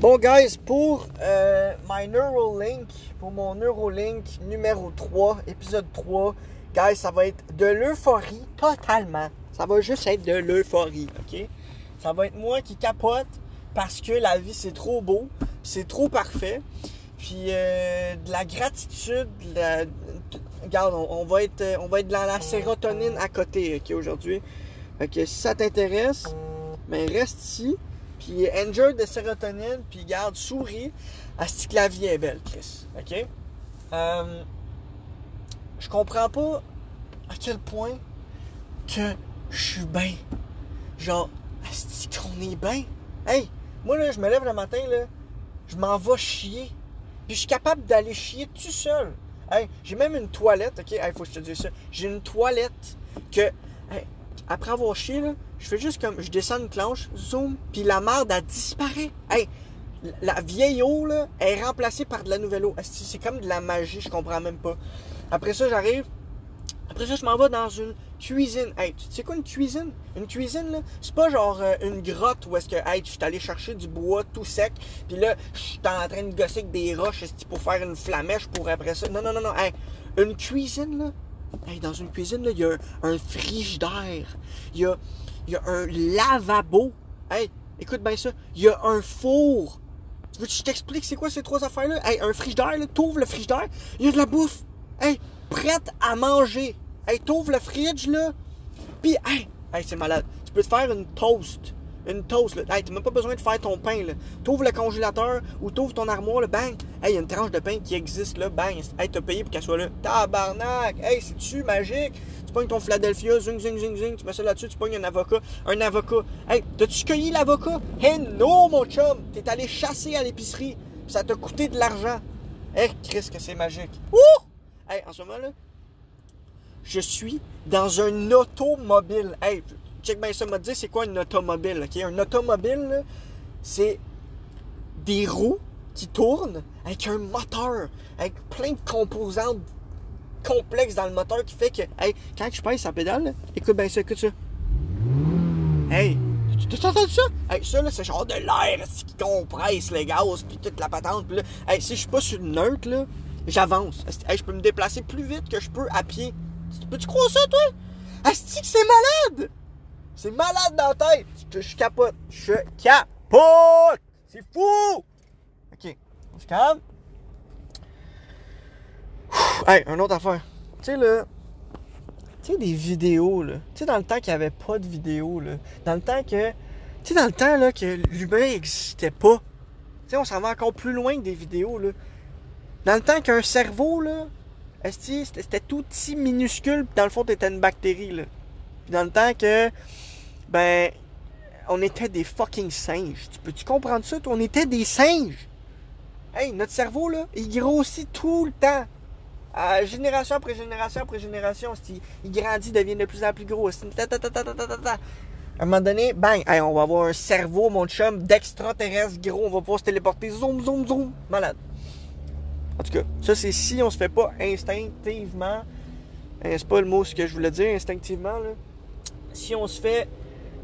Bon, guys, pour euh, my Neuralink, pour mon Neuralink numéro 3, épisode 3, guys, ça va être de l'euphorie totalement. Ça va juste être de l'euphorie, ok? Ça va être moi qui capote parce que la vie c'est trop beau, c'est trop parfait. Puis euh, de la gratitude, regarde, on, va être, on va être dans la sérotonine à côté, ok, aujourd'hui. Fait que si ça t'intéresse, ben reste ici. Puis enjoy de sérotonine, puis garde, souris. À ce que la vie est belle, Chris. OK? Euh, je comprends pas à quel point que je suis bien. Genre, est qu'on est bien? Hey, moi là, je me lève le matin, là, je m'en vais chier. Puis je suis capable d'aller chier tout seul. Hey, j'ai même une toilette, ok? Hey, faut que je te dise ça. J'ai une toilette que, hey, après avoir chié, là, je fais juste comme, je descends une planche, zoom, puis la merde, elle disparaît. Hey, la vieille eau, là, est remplacée par de la nouvelle eau. C'est comme de la magie, je comprends même pas. Après ça, j'arrive. Après ça, je m'en vais dans une cuisine. Hey, tu sais quoi une cuisine? Une cuisine, là, c'est pas genre euh, une grotte où est-ce que, hey, je suis allé chercher du bois tout sec, puis là, je suis en train de gosser avec des roches pour faire une flamèche pour après ça. Non, non, non, non. Hey, une cuisine, là, hey, dans une cuisine, là, il y a un, un frigidaire. Il y a, il y a un lavabo. Hey, écoute bien ça. Il y a un four. Tu veux que je t'explique c'est quoi ces trois affaires-là? Hey, un frigidaire, là, t'ouvres le frigidaire, il y a de la bouffe. Hey, prête à manger. Hey, t'ouvres le fridge, là, pis, hey, hey, c'est malade. Tu peux te faire une toast. Une toast, là. Hey, t'as même pas besoin de faire ton pain. T'ouvres le congélateur ou t'ouvres ton armoire, là, bang. Hey, il y a une tranche de pain qui existe, là, bang. Hey, t'as payé pour qu'elle soit là. Tabarnak! Hey, c'est-tu magique? Tu pognes ton Philadelphia, zing, zing, zing, zing, tu mets ça là-dessus, tu pognes un avocat. Un avocat. Hey, t'as-tu cueilli l'avocat? Hey, non, mon chum! T'es allé chasser à l'épicerie, ça t'a coûté de l'argent. Hey, Chris, que c'est magique. Ouh! Hey, en ce moment, là, je suis dans un automobile. Hey, check bien ça, m'a dit c'est quoi un automobile, ok? Un automobile, c'est des roues qui tournent avec un moteur, avec plein de composantes complexes dans le moteur qui fait que, hey, quand je pèse sa pédale, écoute bien ça, écoute ça. Hey, tu entendu ça? Hey, ça, là, c'est genre de l'air qui compresse les gaz, puis toute la patente. Puis là, hey, si je suis pas sur une neutre, là, j'avance. Hey, je peux me déplacer plus vite que je peux à pied. Tu Peux-tu croire ça, toi? Asti que c'est malade! C'est malade dans la tête! Je, je capote. Je capote! C'est fou! Ok, on se calme. Hey, une autre affaire. Tu sais, là. Tu sais, des vidéos, là. Tu sais, dans le temps qu'il n'y avait pas de vidéos, là. Dans le temps que. Tu sais, dans le temps, là, que l'humain n'existait pas. Tu sais, on s'en va encore plus loin que des vidéos, là. Dans le temps qu'un cerveau, là. C'était tout petit, minuscule, puis dans le fond, t'étais une bactérie, là. Puis dans le temps que ben, on était des fucking singes. Tu peux-tu comprendre ça? On était des singes. Hey, notre cerveau, là, il grossit tout le temps. Génération après génération après génération, il grandit, devient de plus en plus gros. À un moment donné, bang, hey, on va avoir un cerveau, mon chum, d'extraterrestre gros. On va pouvoir se téléporter. Zoom, zoom, zoom. Malade. En tout cas, ça, c'est si on se fait pas instinctivement. Hein, c'est pas le mot ce que je voulais dire, instinctivement. Là. Si on se fait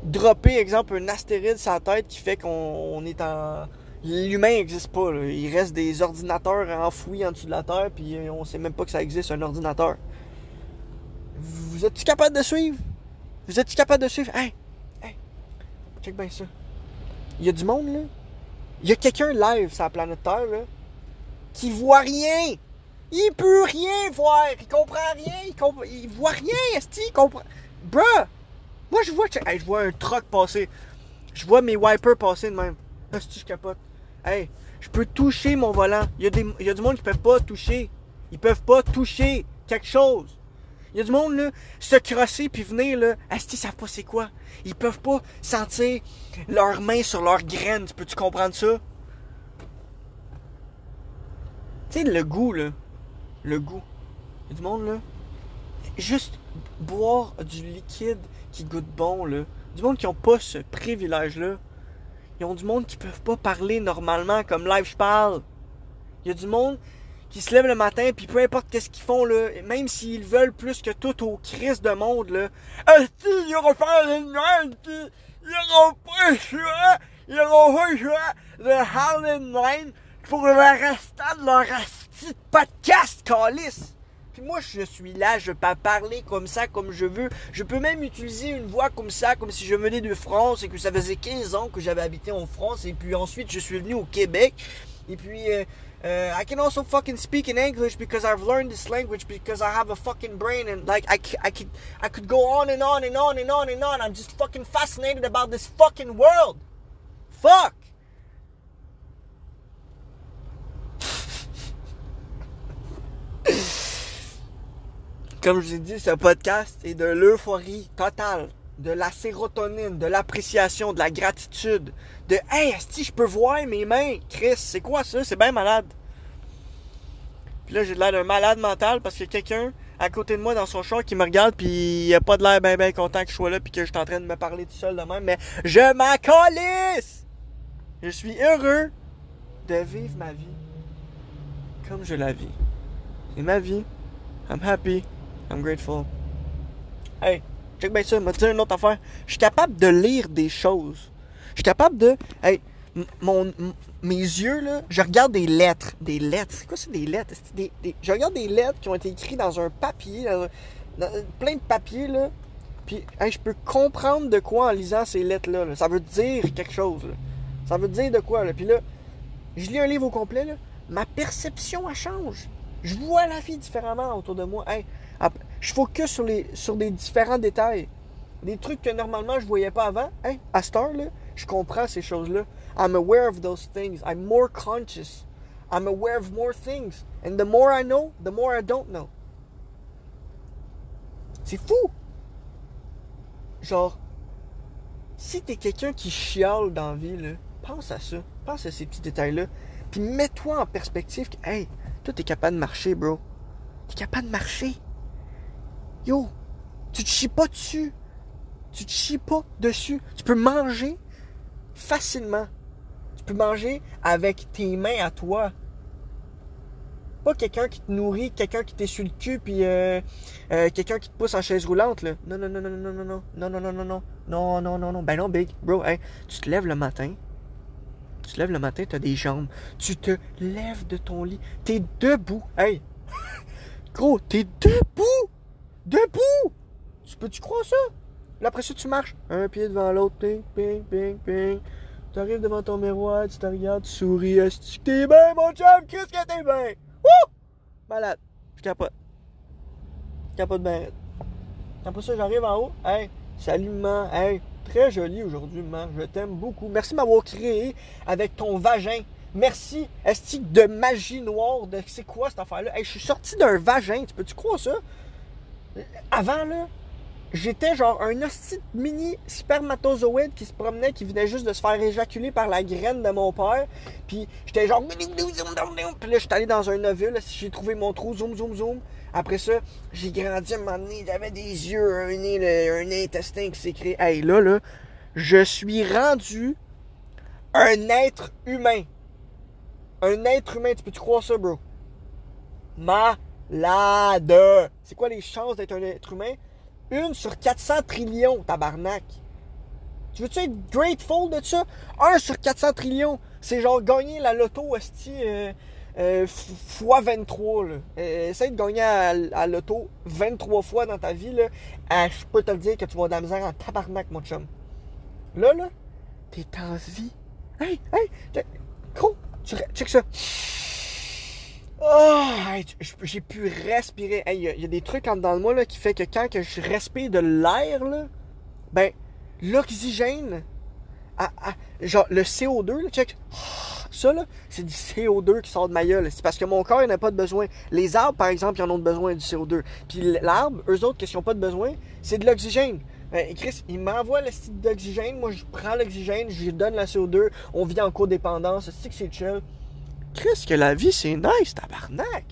dropper, exemple, un astéroïde sur la tête qui fait qu'on on est en. L'humain n'existe pas. là. Il reste des ordinateurs enfouis en dessous de la Terre, puis euh, on sait même pas que ça existe, un ordinateur. Vous êtes-tu capable de suivre? Vous êtes-tu capable de suivre? Hey! Hey! Check bien ça. Il y a du monde, là. Il y a quelqu'un live sur la planète Terre, là, qui voit rien! Il peut rien voir! Il comprend rien! Il, comp- il voit rien, esti! Il comprend... Bruh! Moi, je vois, hey, je vois un truck passer. Je vois mes wipers passer de même. Esti, je capote? Hey, je peux toucher mon volant. Il y, a des, il y a du monde qui peuvent pas toucher. Ils peuvent pas toucher quelque chose. Il y a du monde, là, se crosser puis venir, là. Asti, ils savent pas c'est quoi? Ils peuvent pas sentir leurs mains sur leurs graines. Tu peux-tu comprendre ça? Tu sais, le goût, là. Le goût. Il y a du monde, là. Juste boire du liquide qui goûte bon, là. Du monde qui ont pas ce privilège-là. Ils ont du monde qui peuvent pas parler normalement comme live je parle. Il y a du monde qui se lève le matin puis peu importe qu'est-ce qu'ils font là, même s'ils veulent plus que tout au Christ de monde là. Ah si, il y aura pas une merde, puis il y aura pas choix. ils auront pas choix de Harlem pour le restant de leur asti podcast, calice. Puis moi, je suis là, je peux parler comme ça, comme je veux. Je peux même utiliser une voix comme ça, comme si je venais de France et que ça faisait 15 ans que j'avais habité en France. Et puis ensuite, je suis venu au Québec. Et puis, euh, uh, I can also fucking speak in English because I've learned this language because I have a fucking brain and like I, I could I could go on and on and on and on and on. I'm just fucking fascinated about this fucking world. Fuck. Comme je vous ai dit, ce podcast est de l'euphorie totale, de la sérotonine, de l'appréciation, de la gratitude, de Hey, si je peux voir mes mains, Chris, c'est quoi ça? C'est bien malade. Puis là, j'ai l'air d'un malade mental parce qu'il y a quelqu'un à côté de moi dans son char qui me regarde puis il a pas de l'air bien bien content que je sois là puis que je suis en train de me parler tout seul de même, mais je m'en calisse! Je suis heureux de vivre ma vie comme je la vis. C'est ma vie. I'm happy. I'm grateful. Hey, check bien ça, me dire une autre affaire? Je suis capable de lire des choses. Je suis capable de. Hey, mon, mes yeux, là, je regarde des lettres. Des lettres? C'est quoi, c'est des lettres? Des, des, je regarde des lettres qui ont été écrites dans un papier, dans, plein de papiers, là. Puis, hey, je peux comprendre de quoi en lisant ces lettres-là. Ça veut dire quelque chose. Là. Ça veut dire de quoi, là? Puis là, je lis un livre au complet, là. Ma perception, elle change. Je vois la vie différemment autour de moi. Hey, je focus sur, les, des différents détails. Des trucs que normalement je voyais pas avant. Hey, à cette heure-là, je comprends ces choses-là. I'm aware of those things. I'm more conscious. I'm aware of more things. And the more I know, the more I don't know. C'est fou! Genre, si t'es quelqu'un qui chiale dans la vie, là, pense à ça. Pense à ces petits détails-là. Puis mets-toi en perspective que, hey, toi, t'es capable de marcher, bro. T'es capable de marcher. Yo, tu te chies pas dessus. Tu te chies pas dessus. Tu peux manger facilement. Tu peux manger avec tes mains à toi. Pas quelqu'un qui te nourrit, quelqu'un qui t'est sur le cul, puis euh, euh, quelqu'un qui te pousse en chaise roulante, là. Non, non, non, non, non, non, non, non, non, non, non, non, non, non, non, non, ben non, big, bro, hey, tu te lèves le matin, tu te lèves le matin, tu as des jambes, tu te lèves de ton lit, t'es debout, hey, gros, t'es debout, Debout! Tu peux-tu croire ça? Là, après ça, tu marches. Un pied devant l'autre. Ping, ping, ping, ping. Tu arrives devant ton miroir, tu te regardes, tu souris. Est-ce que t'es bien, mon chum? Qu'est-ce que t'es bien? Wouh! Malade. Je capote. Je capote bien. Après ça, j'arrive en haut. Hey, salut, maman. Hey, très joli aujourd'hui, maman. Je t'aime beaucoup. Merci de m'avoir créé avec ton vagin. Merci, est de magie noire de c'est quoi cette affaire-là? Hey, je suis sorti d'un vagin, tu peux-tu croire ça? Avant, là, j'étais genre un hostie mini spermatozoïde qui se promenait, qui venait juste de se faire éjaculer par la graine de mon père. Puis j'étais genre. Puis là, j'étais allé dans un ovule, j'ai trouvé mon trou, zoom, zoom, zoom. Après ça, j'ai grandi à un moment donné, j'avais des yeux, un nez, un intestin qui s'est créé. Hey, là, là, je suis rendu un être humain. Un être humain, tu peux-tu croire ça, bro? Ma Lade. C'est quoi les chances d'être un être humain? Une sur 400 trillions, tabarnak. Tu veux-tu être grateful de ça? Un sur 400 trillions. C'est genre gagner la loto, esti, euh, euh, fois 23, là. Euh, essaye de gagner à, loto 23 fois dans ta vie, là. Ah, je peux te le dire que tu vas de la misère en tabarnak, mon chum. Là, là, t'es en vie. Hey, hey, gros, tu, check ça. Oh, j'ai pu respirer. Il y, a des trucs en dedans de moi qui fait que quand je respire de l'air, ben, l'oxygène, genre le CO2, check, ça c'est du CO2 qui sort de ma gueule. C'est parce que mon corps n'a pas de besoin. Les arbres, par exemple, ils en ont besoin du CO2. Puis l'arbre, eux autres, qui n'ont pas de besoin, c'est de l'oxygène. Ben, Chris, il m'envoie le style d'oxygène, moi je prends l'oxygène, je lui donne la CO2, on vit en codépendance, c'est que c'est chill. Chris, que la vie, c'est nice, tabarnak.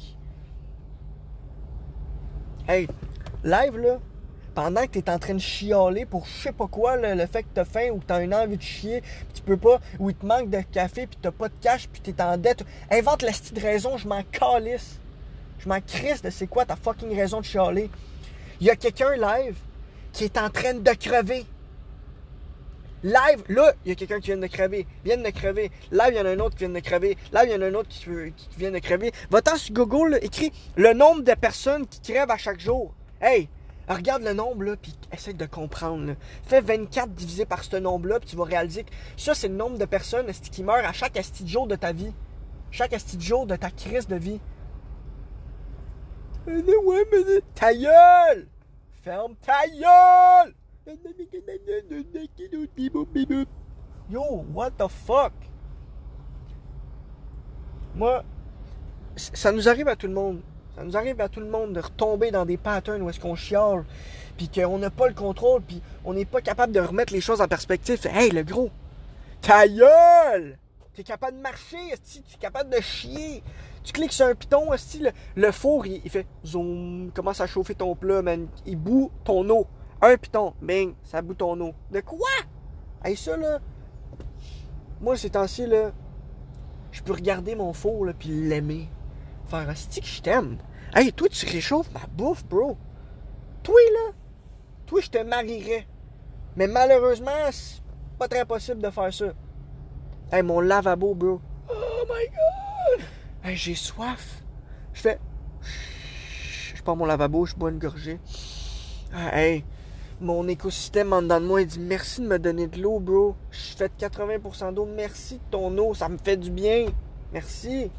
Hey, live, là, pendant que t'es en train de chialer pour je sais pas quoi, le fait que t'as faim ou que t'as une envie de chier, pis tu peux pas, ou il te manque de café, puis t'as pas de cash, puis t'es en dette, invente la petite raison, je m'en calisse. Je m'en crisse de c'est quoi ta fucking raison de chialer. Il y a quelqu'un live qui est en train de crever. Live, là, il y a quelqu'un qui vient de crever. Vient de crever. Live, il y en a un autre qui vient de crever. Live, il y en a un autre qui, vient de crever. Va-t'en sur Google, écris le nombre de personnes qui crèvent à chaque jour. Hey, regarde le nombre, là, puis essaie de comprendre. Là. Fais 24 divisé par ce nombre-là, puis tu vas réaliser que ça, c'est le nombre de personnes qui meurent à chaque esti de jour de ta vie. Chaque esti de jour de ta crise de vie. Ta gueule! Ferme ta gueule! Yo, what the fuck? Moi, ça nous arrive à tout le monde. Ça nous arrive à tout le monde de retomber dans des patterns où est-ce qu'on chiale, puis qu'on n'a pas le contrôle, puis on n'est pas capable de remettre les choses en perspective. Hey, le gros, ta gueule! T'es capable de marcher, esti, t'es capable de chier. Tu cliques sur un piton, esti, le, le four, il, il fait zoom, commence à chauffer ton plat, man. Il bout ton eau. Un piton, bing, ça bout ton eau. De quoi? Hey, ça, là, moi, ces temps-ci, là, je peux regarder mon four, là, puis l'aimer. Faire, esti que je t'aime. Hey, toi, tu réchauffes ma bouffe, bro. Toi, là, toi, je te marierais. Mais malheureusement, c'est pas très possible de faire ça. Hey, mon lavabo, bro. Oh my god! Hey, j'ai soif. Je fais. Je prends mon lavabo, je bois une gorgée. Ah, hey, mon écosystème en dedans de moi, il dit merci de me donner de l'eau, bro. Je fais de 80% d'eau. Merci de ton eau, ça me fait du bien. Merci.